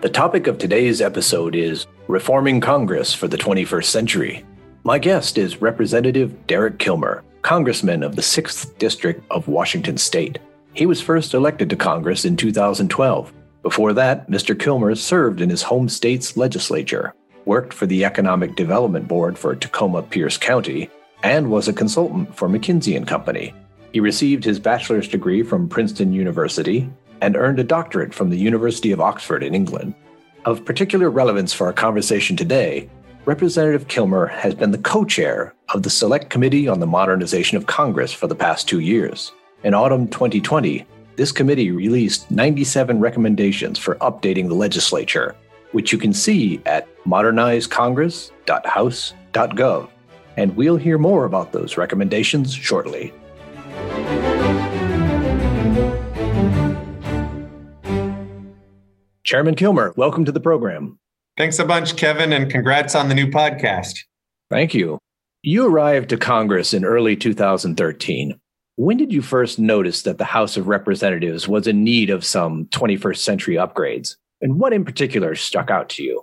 The topic of today's episode is Reforming Congress for the 21st Century. My guest is Representative Derek Kilmer, Congressman of the 6th District of Washington State. He was first elected to Congress in 2012. Before that, Mr. Kilmer served in his home state's legislature, worked for the Economic Development Board for Tacoma Pierce County, and was a consultant for McKinsey and Company. He received his bachelor's degree from Princeton University and earned a doctorate from the University of Oxford in England. Of particular relevance for our conversation today, Representative Kilmer has been the co chair of the Select Committee on the Modernization of Congress for the past two years. In autumn 2020, this committee released 97 recommendations for updating the legislature, which you can see at modernizecongress.house.gov. And we'll hear more about those recommendations shortly. Chairman Kilmer, welcome to the program. Thanks a bunch, Kevin, and congrats on the new podcast. Thank you. You arrived to Congress in early 2013. When did you first notice that the House of Representatives was in need of some 21st century upgrades? And what in particular stuck out to you?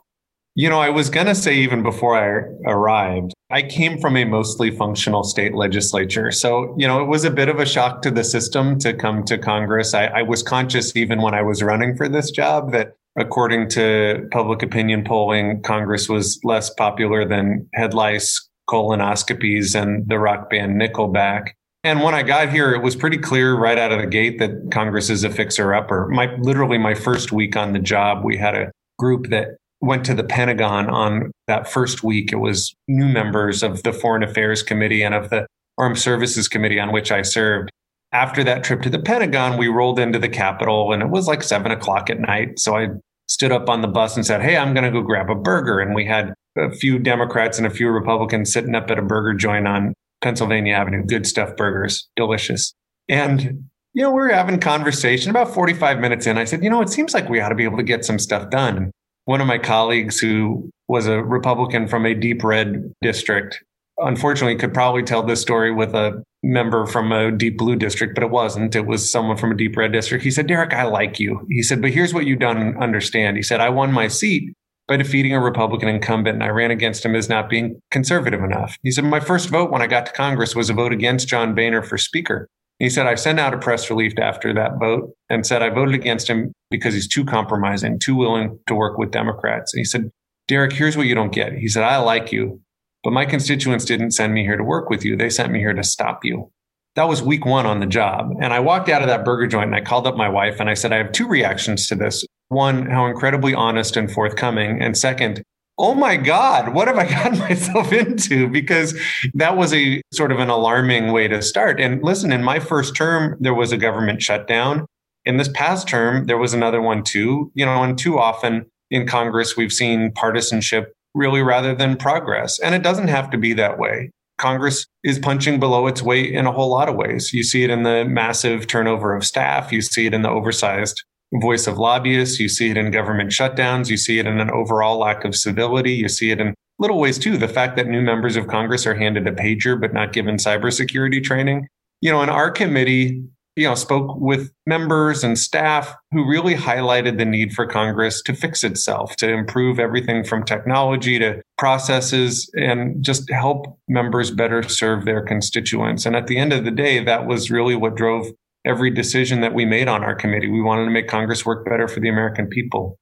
You know, I was going to say even before I arrived, I came from a mostly functional state legislature. So, you know, it was a bit of a shock to the system to come to Congress. I, I was conscious even when I was running for this job that according to public opinion polling, Congress was less popular than head lice, colonoscopies, and the rock band Nickelback. And when I got here, it was pretty clear right out of the gate that Congress is a fixer upper. My literally my first week on the job, we had a group that went to the Pentagon on that first week. It was new members of the Foreign Affairs Committee and of the Armed Services Committee on which I served. After that trip to the Pentagon, we rolled into the Capitol and it was like seven o'clock at night. So I stood up on the bus and said, Hey, I'm going to go grab a burger. And we had a few Democrats and a few Republicans sitting up at a burger joint on Pennsylvania Avenue. Good stuff burgers, delicious. And you know, we were having conversation about 45 minutes in. I said, you know, it seems like we ought to be able to get some stuff done one of my colleagues who was a Republican from a deep red district, unfortunately, could probably tell this story with a member from a deep blue district, but it wasn't. It was someone from a deep red district. He said, Derek, I like you. He said, but here's what you don't understand. He said, I won my seat by defeating a Republican incumbent, and I ran against him as not being conservative enough. He said, My first vote when I got to Congress was a vote against John Boehner for Speaker. He said, I sent out a press release after that vote and said I voted against him because he's too compromising, too willing to work with Democrats. And he said, Derek, here's what you don't get. He said, I like you, but my constituents didn't send me here to work with you. They sent me here to stop you. That was week one on the job. And I walked out of that burger joint and I called up my wife and I said, I have two reactions to this. One, how incredibly honest and forthcoming. And second, oh my God, what have I gotten myself into? Because that was a sort of an alarming way to start. And listen, in my first term, there was a government shutdown. In this past term, there was another one too. You know, and too often in Congress, we've seen partisanship really rather than progress. And it doesn't have to be that way. Congress is punching below its weight in a whole lot of ways. You see it in the massive turnover of staff. You see it in the oversized voice of lobbyists. You see it in government shutdowns. You see it in an overall lack of civility. You see it in little ways too. The fact that new members of Congress are handed a pager but not given cybersecurity training. You know, in our committee, you know, spoke with members and staff who really highlighted the need for Congress to fix itself, to improve everything from technology to processes and just help members better serve their constituents. And at the end of the day, that was really what drove every decision that we made on our committee. We wanted to make Congress work better for the American people.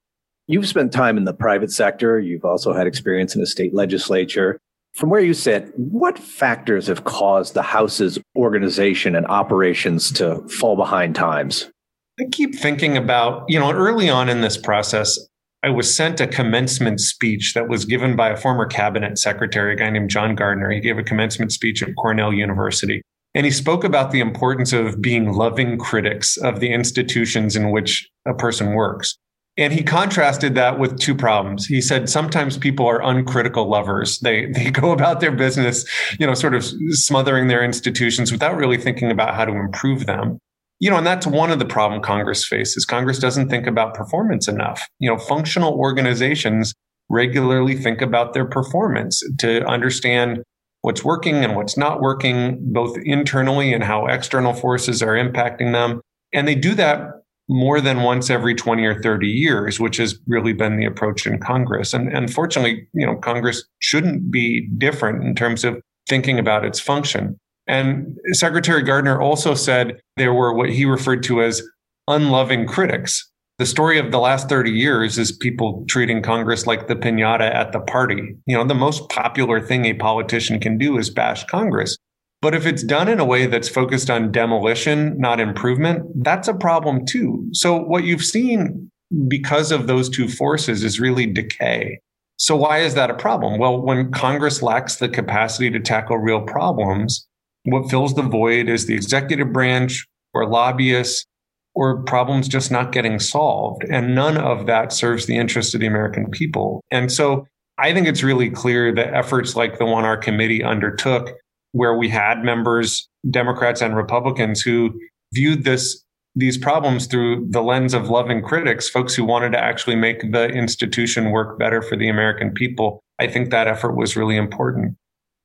You've spent time in the private sector. You've also had experience in the state legislature. From where you sit, what factors have caused the House's organization and operations to fall behind times? I keep thinking about, you know, early on in this process, I was sent a commencement speech that was given by a former cabinet secretary, a guy named John Gardner. He gave a commencement speech at Cornell University. And he spoke about the importance of being loving critics of the institutions in which a person works. And he contrasted that with two problems. He said sometimes people are uncritical lovers. They they go about their business, you know, sort of smothering their institutions without really thinking about how to improve them. You know, and that's one of the problem Congress faces. Congress doesn't think about performance enough. You know, functional organizations regularly think about their performance to understand what's working and what's not working, both internally and how external forces are impacting them. And they do that more than once every 20 or 30 years, which has really been the approach in Congress. And unfortunately, you know, Congress shouldn't be different in terms of thinking about its function. And Secretary Gardner also said there were what he referred to as unloving critics. The story of the last 30 years is people treating Congress like the pinata at the party. You know, the most popular thing a politician can do is bash Congress. But if it's done in a way that's focused on demolition, not improvement, that's a problem too. So what you've seen because of those two forces is really decay. So why is that a problem? Well, when Congress lacks the capacity to tackle real problems, what fills the void is the executive branch or lobbyists or problems just not getting solved. And none of that serves the interest of the American people. And so I think it's really clear that efforts like the one our committee undertook where we had members, Democrats and Republicans, who viewed this these problems through the lens of loving critics, folks who wanted to actually make the institution work better for the American people. I think that effort was really important.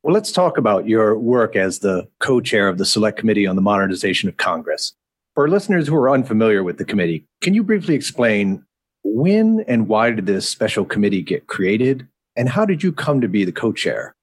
Well, let's talk about your work as the co chair of the Select Committee on the Modernization of Congress. For listeners who are unfamiliar with the committee, can you briefly explain when and why did this special committee get created? And how did you come to be the co chair?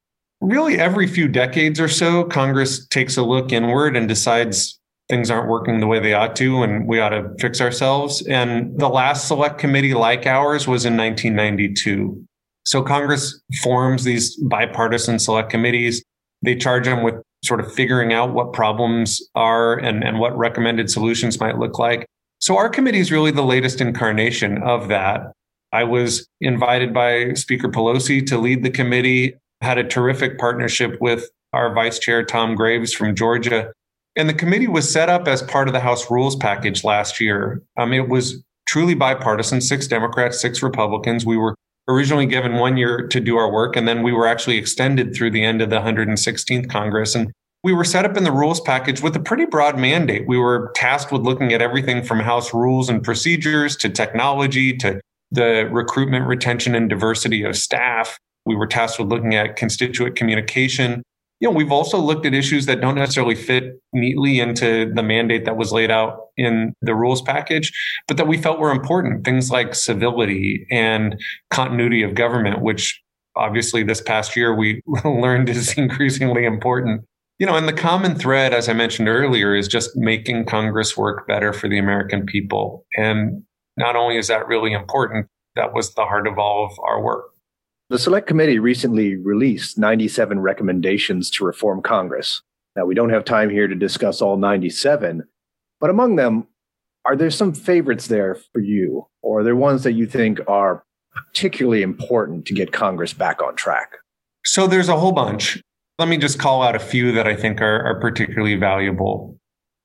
Really every few decades or so, Congress takes a look inward and decides things aren't working the way they ought to and we ought to fix ourselves. And the last select committee like ours was in 1992. So Congress forms these bipartisan select committees. They charge them with sort of figuring out what problems are and, and what recommended solutions might look like. So our committee is really the latest incarnation of that. I was invited by Speaker Pelosi to lead the committee had a terrific partnership with our vice chair, Tom Graves from Georgia. And the committee was set up as part of the House rules package last year. Um, it was truly bipartisan six Democrats, six Republicans. We were originally given one year to do our work, and then we were actually extended through the end of the 116th Congress. And we were set up in the rules package with a pretty broad mandate. We were tasked with looking at everything from House rules and procedures to technology to the recruitment, retention, and diversity of staff. We were tasked with looking at constituent communication. You know, we've also looked at issues that don't necessarily fit neatly into the mandate that was laid out in the rules package, but that we felt were important. Things like civility and continuity of government, which obviously this past year we learned is increasingly important. You know, and the common thread, as I mentioned earlier, is just making Congress work better for the American people. And not only is that really important, that was the heart of all of our work. The Select Committee recently released 97 recommendations to reform Congress. Now, we don't have time here to discuss all 97, but among them, are there some favorites there for you? Or are there ones that you think are particularly important to get Congress back on track? So there's a whole bunch. Let me just call out a few that I think are, are particularly valuable.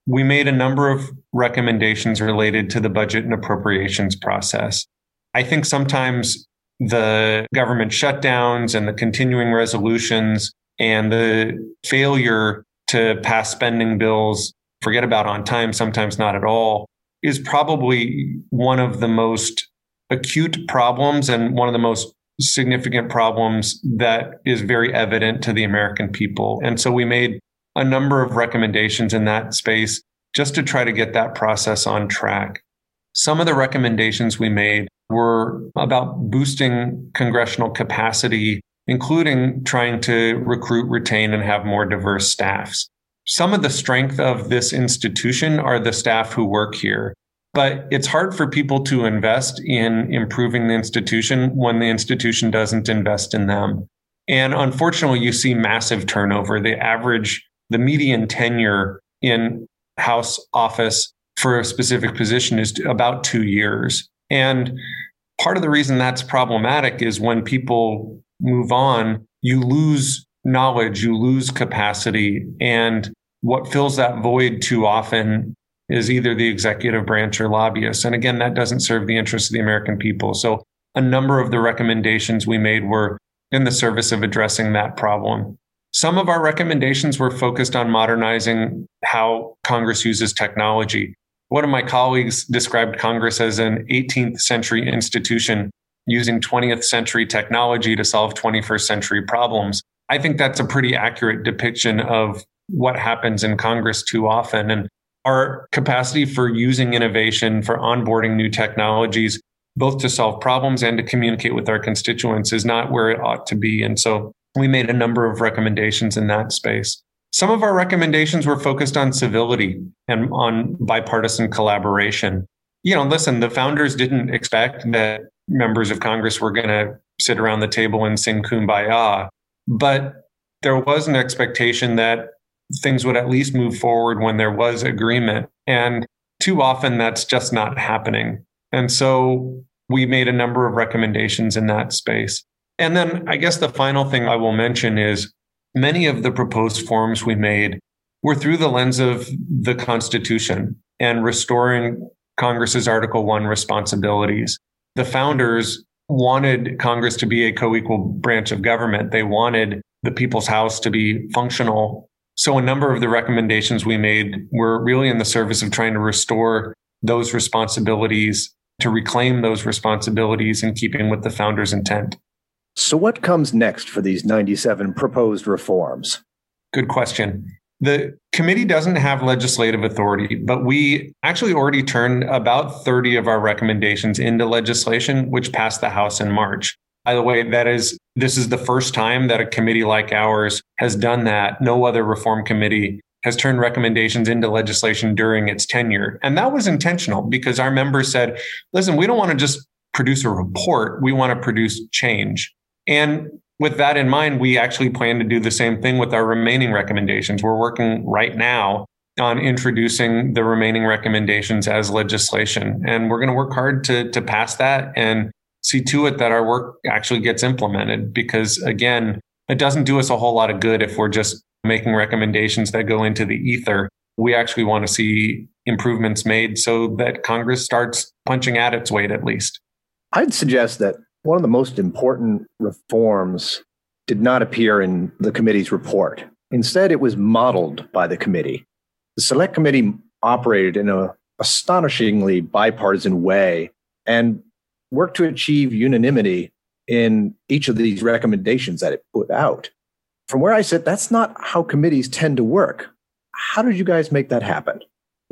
We made a number of recommendations related to the budget and appropriations process. I think sometimes the government shutdowns and the continuing resolutions and the failure to pass spending bills, forget about on time, sometimes not at all, is probably one of the most acute problems and one of the most significant problems that is very evident to the American people. And so we made a number of recommendations in that space just to try to get that process on track. Some of the recommendations we made were about boosting congressional capacity, including trying to recruit, retain, and have more diverse staffs. Some of the strength of this institution are the staff who work here. But it's hard for people to invest in improving the institution when the institution doesn't invest in them. And unfortunately, you see massive turnover. The average, the median tenure in House office for a specific position is about two years. And part of the reason that's problematic is when people move on, you lose knowledge, you lose capacity. And what fills that void too often is either the executive branch or lobbyists. And again, that doesn't serve the interests of the American people. So a number of the recommendations we made were in the service of addressing that problem. Some of our recommendations were focused on modernizing how Congress uses technology. One of my colleagues described Congress as an 18th century institution using 20th century technology to solve 21st century problems. I think that's a pretty accurate depiction of what happens in Congress too often. And our capacity for using innovation, for onboarding new technologies, both to solve problems and to communicate with our constituents is not where it ought to be. And so we made a number of recommendations in that space. Some of our recommendations were focused on civility and on bipartisan collaboration. You know, listen, the founders didn't expect that members of Congress were going to sit around the table and sing kumbaya, but there was an expectation that things would at least move forward when there was agreement. And too often that's just not happening. And so we made a number of recommendations in that space. And then I guess the final thing I will mention is many of the proposed forms we made were through the lens of the Constitution and restoring Congress's Article 1 responsibilities. The founders wanted Congress to be a co equal branch of government. They wanted the people's house to be functional so a number of the recommendations we made were really in the service of trying to restore those responsibilities, to reclaim those responsibilities in keeping with the founder's intent. So what comes next for these 97 proposed reforms? Good question. The committee doesn't have legislative authority, but we actually already turned about 30 of our recommendations into legislation, which passed the House in March. By the way, that is, this is the first time that a committee like ours has done that. No other reform committee has turned recommendations into legislation during its tenure. And that was intentional because our members said, listen, we don't want to just produce a report. We want to produce change. And with that in mind, we actually plan to do the same thing with our remaining recommendations. We're working right now on introducing the remaining recommendations as legislation. And we're going to work hard to, to pass that and see to it that our work actually gets implemented because again, it doesn't do us a whole lot of good if we're just making recommendations that go into the ether. We actually want to see improvements made so that Congress starts punching at its weight at least. I'd suggest that one of the most important reforms did not appear in the committee's report. Instead, it was modeled by the committee. The select committee operated in an astonishingly bipartisan way and work to achieve unanimity in each of these recommendations that it put out. From where I sit, that's not how committees tend to work. How did you guys make that happen?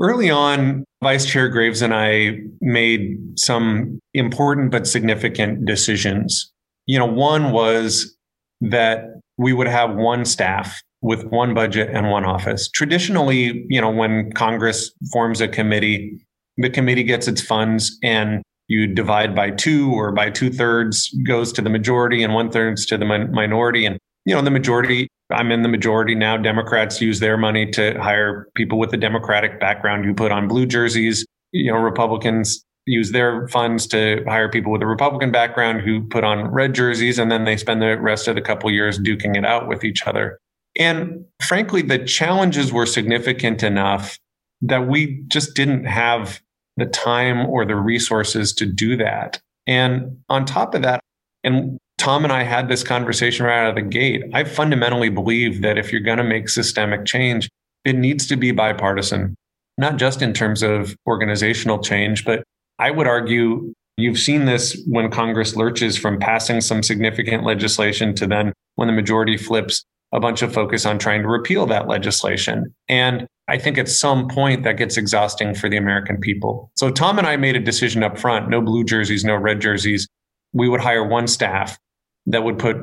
Early on, Vice Chair Graves and I made some important but significant decisions. You know, one was that we would have one staff with one budget and one office. Traditionally, you know, when Congress forms a committee, the committee gets its funds and you divide by two or by two thirds goes to the majority and one thirds to the min- minority. And, you know, the majority, I'm in the majority now. Democrats use their money to hire people with a Democratic background who put on blue jerseys. You know, Republicans use their funds to hire people with a Republican background who put on red jerseys. And then they spend the rest of the couple years duking it out with each other. And frankly, the challenges were significant enough that we just didn't have the time or the resources to do that. And on top of that, and Tom and I had this conversation right out of the gate. I fundamentally believe that if you're going to make systemic change, it needs to be bipartisan, not just in terms of organizational change, but I would argue you've seen this when Congress lurches from passing some significant legislation to then when the majority flips a bunch of focus on trying to repeal that legislation. And I think at some point that gets exhausting for the American people. So Tom and I made a decision up front no blue jerseys, no red jerseys. We would hire one staff that would put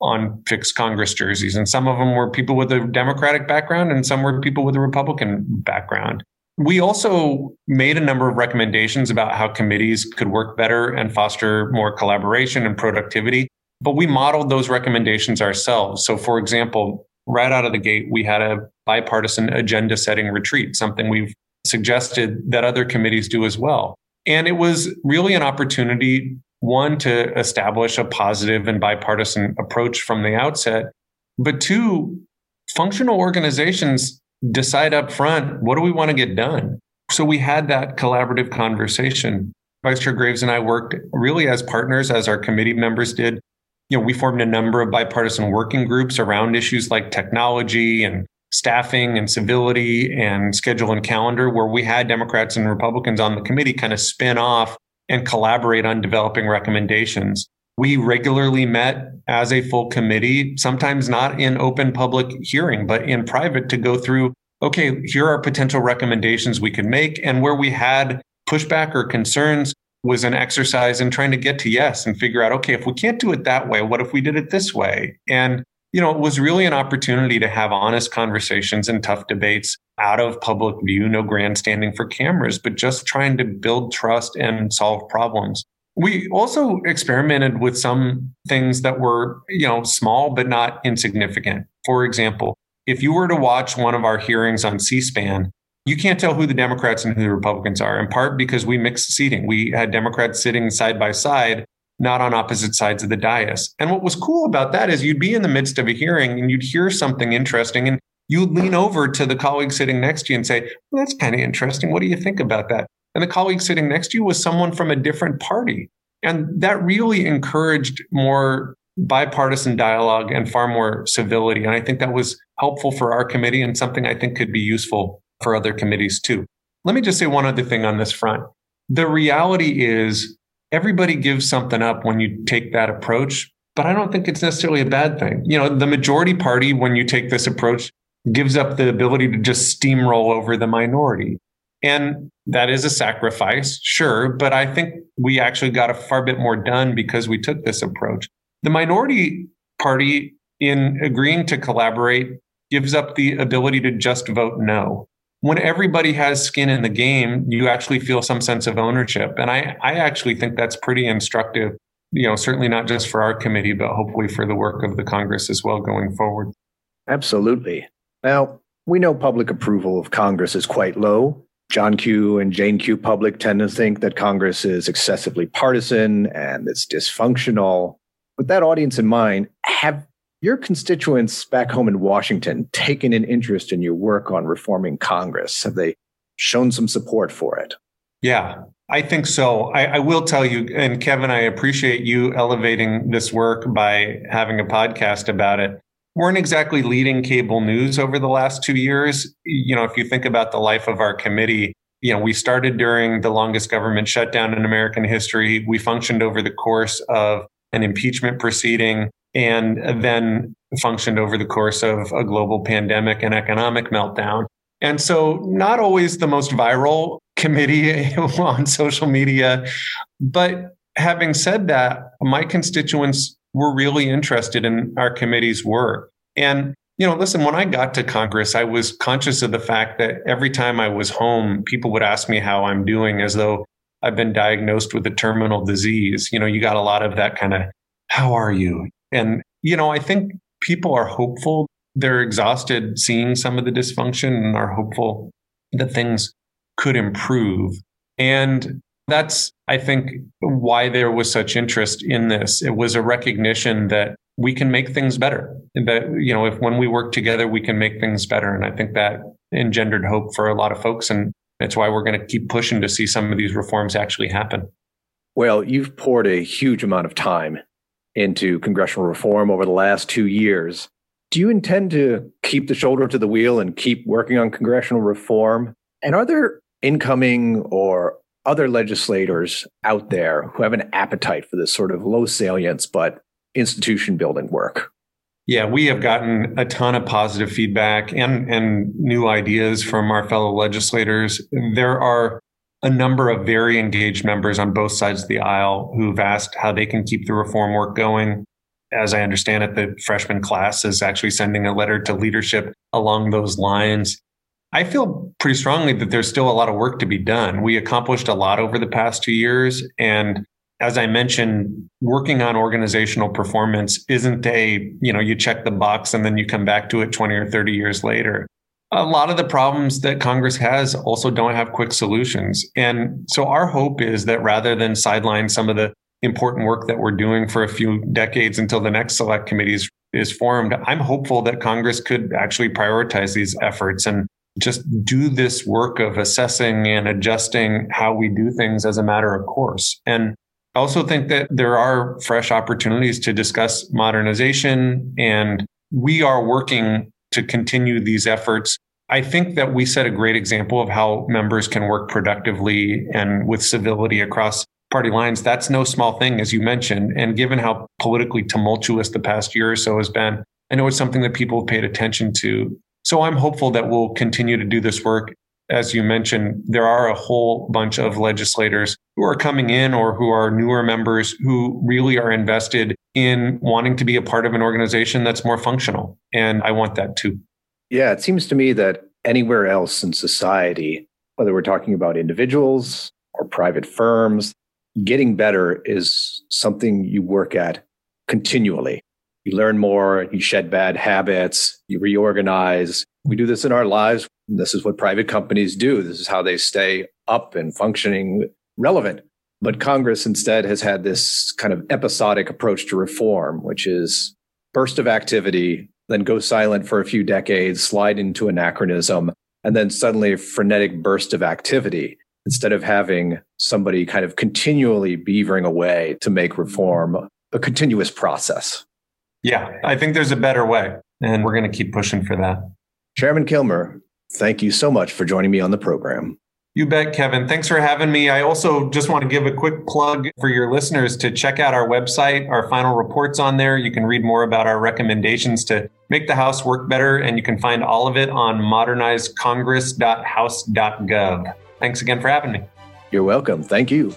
on fixed Congress jerseys. And some of them were people with a Democratic background and some were people with a Republican background. We also made a number of recommendations about how committees could work better and foster more collaboration and productivity, but we modeled those recommendations ourselves. So, for example, right out of the gate, we had a bipartisan agenda setting retreat, something we've suggested that other committees do as well. And it was really an opportunity, one, to establish a positive and bipartisan approach from the outset, but two, functional organizations decide up front what do we want to get done? So we had that collaborative conversation. Vice Chair Graves and I worked really as partners, as our committee members did, you know, we formed a number of bipartisan working groups around issues like technology and staffing and civility and schedule and calendar, where we had Democrats and Republicans on the committee kind of spin off and collaborate on developing recommendations. We regularly met as a full committee, sometimes not in open public hearing, but in private to go through, okay, here are potential recommendations we can make. And where we had pushback or concerns was an exercise in trying to get to yes and figure out, okay, if we can't do it that way, what if we did it this way? And you know, it was really an opportunity to have honest conversations and tough debates out of public view, no grandstanding for cameras, but just trying to build trust and solve problems. We also experimented with some things that were, you know, small but not insignificant. For example, if you were to watch one of our hearings on C-SPAN, you can't tell who the Democrats and who the Republicans are, in part because we mixed seating. We had Democrats sitting side by side not on opposite sides of the dais. And what was cool about that is you'd be in the midst of a hearing and you'd hear something interesting and you'd lean over to the colleague sitting next to you and say, well, that's kind of interesting. What do you think about that? And the colleague sitting next to you was someone from a different party. And that really encouraged more bipartisan dialogue and far more civility. And I think that was helpful for our committee and something I think could be useful for other committees too. Let me just say one other thing on this front. The reality is everybody gives something up when you take that approach, but I don't think it's necessarily a bad thing. You know, the majority party, when you take this approach, gives up the ability to just steamroll over the minority. And that is a sacrifice, sure, but I think we actually got a far bit more done because we took this approach. The minority party, in agreeing to collaborate, gives up the ability to just vote no when everybody has skin in the game, you actually feel some sense of ownership. And I, I actually think that's pretty instructive, you know, certainly not just for our committee, but hopefully for the work of the Congress as well going forward. Absolutely. Now, we know public approval of Congress is quite low. John Q and Jane Q public tend to think that Congress is excessively partisan and it's dysfunctional. With that audience in mind, have your constituents back home in Washington taken an interest in your work on reforming Congress? Have they shown some support for it? Yeah, I think so. I, I, will tell you, and Kevin, I appreciate you elevating this work by having a podcast about it. Weren't exactly leading cable news over the last two years. You know, if you think about the life of our committee, you know, we started during the longest government shutdown in American history. We functioned over the course of an impeachment proceeding and then functioned over the course of a global pandemic and economic meltdown. And so, not always the most viral committee on social media. But having said that, my constituents were really interested in our committee's work. And, you know, listen, when I got to Congress, I was conscious of the fact that every time I was home, people would ask me how I'm doing as though I've been diagnosed with a terminal disease. You know, you got a lot of that kind of, how are you? And, you know, I think people are hopeful. They're exhausted seeing some of the dysfunction and are hopeful that things could improve. And that's, I think, why there was such interest in this. It was a recognition that we can make things better. That, you know, if when we work together, we can make things better. And I think that engendered hope for a lot of folks. And that's why we're going to keep pushing to see some of these reforms actually happen. Well, you've poured a huge amount of time into congressional reform over the last two years. Do you intend to keep the shoulder to the wheel and keep working on congressional reform? And are there incoming or other legislators out there who have an appetite for this sort of low salience but institution building work? Yeah, we have gotten a ton of positive feedback and, and new ideas from our fellow legislators. There are a number of very engaged members on both sides of the aisle who've asked how they can keep the reform work going. As I understand it, the freshman class is actually sending a letter to leadership along those lines. I feel pretty strongly that there's still a lot of work to be done. We accomplished a lot over the past two years. And as I mentioned, working on organizational performance isn't a, you know, you check the box and then you come back to it 20 or 30 years later a lot of the problems that Congress has also don't have quick solutions. And so our hope is that rather than sideline some of the important work that we're doing for a few decades until the next select committee is, is formed, I'm hopeful that Congress could actually prioritize these efforts and just do this work of assessing and adjusting how we do things as a matter of course. And I also think that there are fresh opportunities to discuss modernization and we are working to continue these efforts. I think that we set a great example of how members can work productively and with civility across party lines. That's no small thing, as you mentioned. And given how politically tumultuous the past year or so has been, I know it's something that people have paid attention to. So I'm hopeful that we'll continue to do this work. As you mentioned, there are a whole bunch of legislators who are coming in or who are newer members who really are invested in wanting to be a part of an organization that's more functional. And I want that too. Yeah, it seems to me that anywhere else in society, whether we're talking about individuals or private firms, getting better is something you work at continually. You learn more, you shed bad habits, you reorganize. We do this in our lives. This is what private companies do. This is how they stay up and functioning relevant. But Congress instead has had this kind of episodic approach to reform, which is burst of activity, then go silent for a few decades, slide into anachronism, and then suddenly a frenetic burst of activity instead of having somebody kind of continually beavering away to make reform a continuous process. Yeah, I think there's a better way, and we're going to keep pushing for that. Chairman Kilmer, thank you so much for joining me on the program. You bet, Kevin. Thanks for having me. I also just want to give a quick plug for your listeners to check out our website. Our final reports on there. You can read more about our recommendations to make the House work better, and you can find all of it on modernizecongress.house.gov. Thanks again for having me. You're welcome. Thank you.